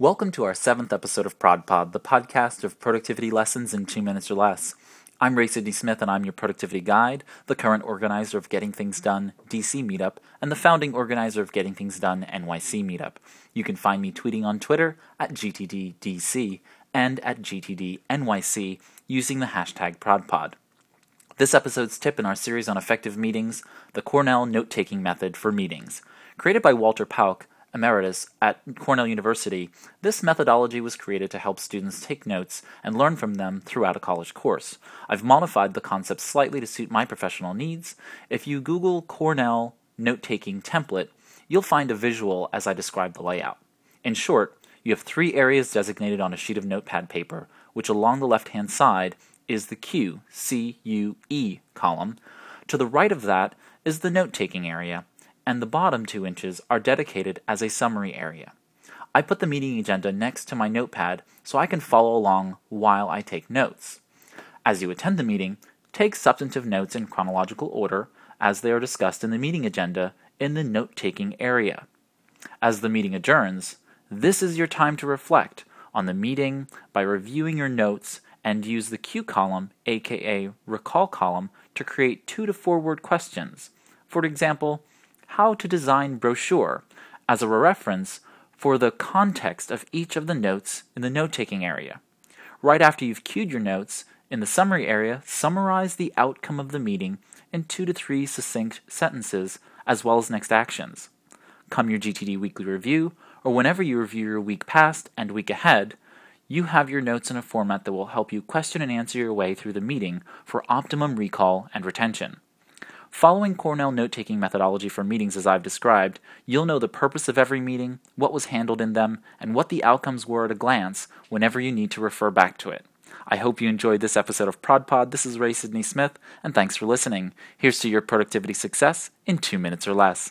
Welcome to our seventh episode of ProdPod, the podcast of productivity lessons in two minutes or less. I'm Ray Sidney Smith, and I'm your productivity guide, the current organizer of Getting Things Done DC Meetup, and the founding organizer of Getting Things Done NYC Meetup. You can find me tweeting on Twitter at GTDDC and at GTDNYC using the hashtag ProdPod. This episode's tip in our series on effective meetings, the Cornell note taking method for meetings. Created by Walter Pauk, emeritus at Cornell University, this methodology was created to help students take notes and learn from them throughout a college course. I've modified the concept slightly to suit my professional needs. If you Google Cornell note taking template, you'll find a visual as I describe the layout. In short, you have three areas designated on a sheet of notepad paper, which along the left hand side is the cue, C, U, E column. To the right of that is the note taking area, and the bottom two inches are dedicated as a summary area. I put the meeting agenda next to my notepad so I can follow along while I take notes. As you attend the meeting, take substantive notes in chronological order as they are discussed in the meeting agenda in the note taking area. As the meeting adjourns, this is your time to reflect on the meeting by reviewing your notes and use the cue column, aka recall column, to create two to four word questions. For example, how to design brochure as a reference for the context of each of the notes in the note taking area. Right after you've cued your notes, in the summary area, summarize the outcome of the meeting in two to three succinct sentences, as well as next actions. Come your GTD weekly review, or whenever you review your week past and week ahead, you have your notes in a format that will help you question and answer your way through the meeting for optimum recall and retention. Following Cornell note taking methodology for meetings as I've described, you'll know the purpose of every meeting, what was handled in them, and what the outcomes were at a glance whenever you need to refer back to it. I hope you enjoyed this episode of ProdPod. This is Ray Sidney Smith, and thanks for listening. Here's to your productivity success in two minutes or less.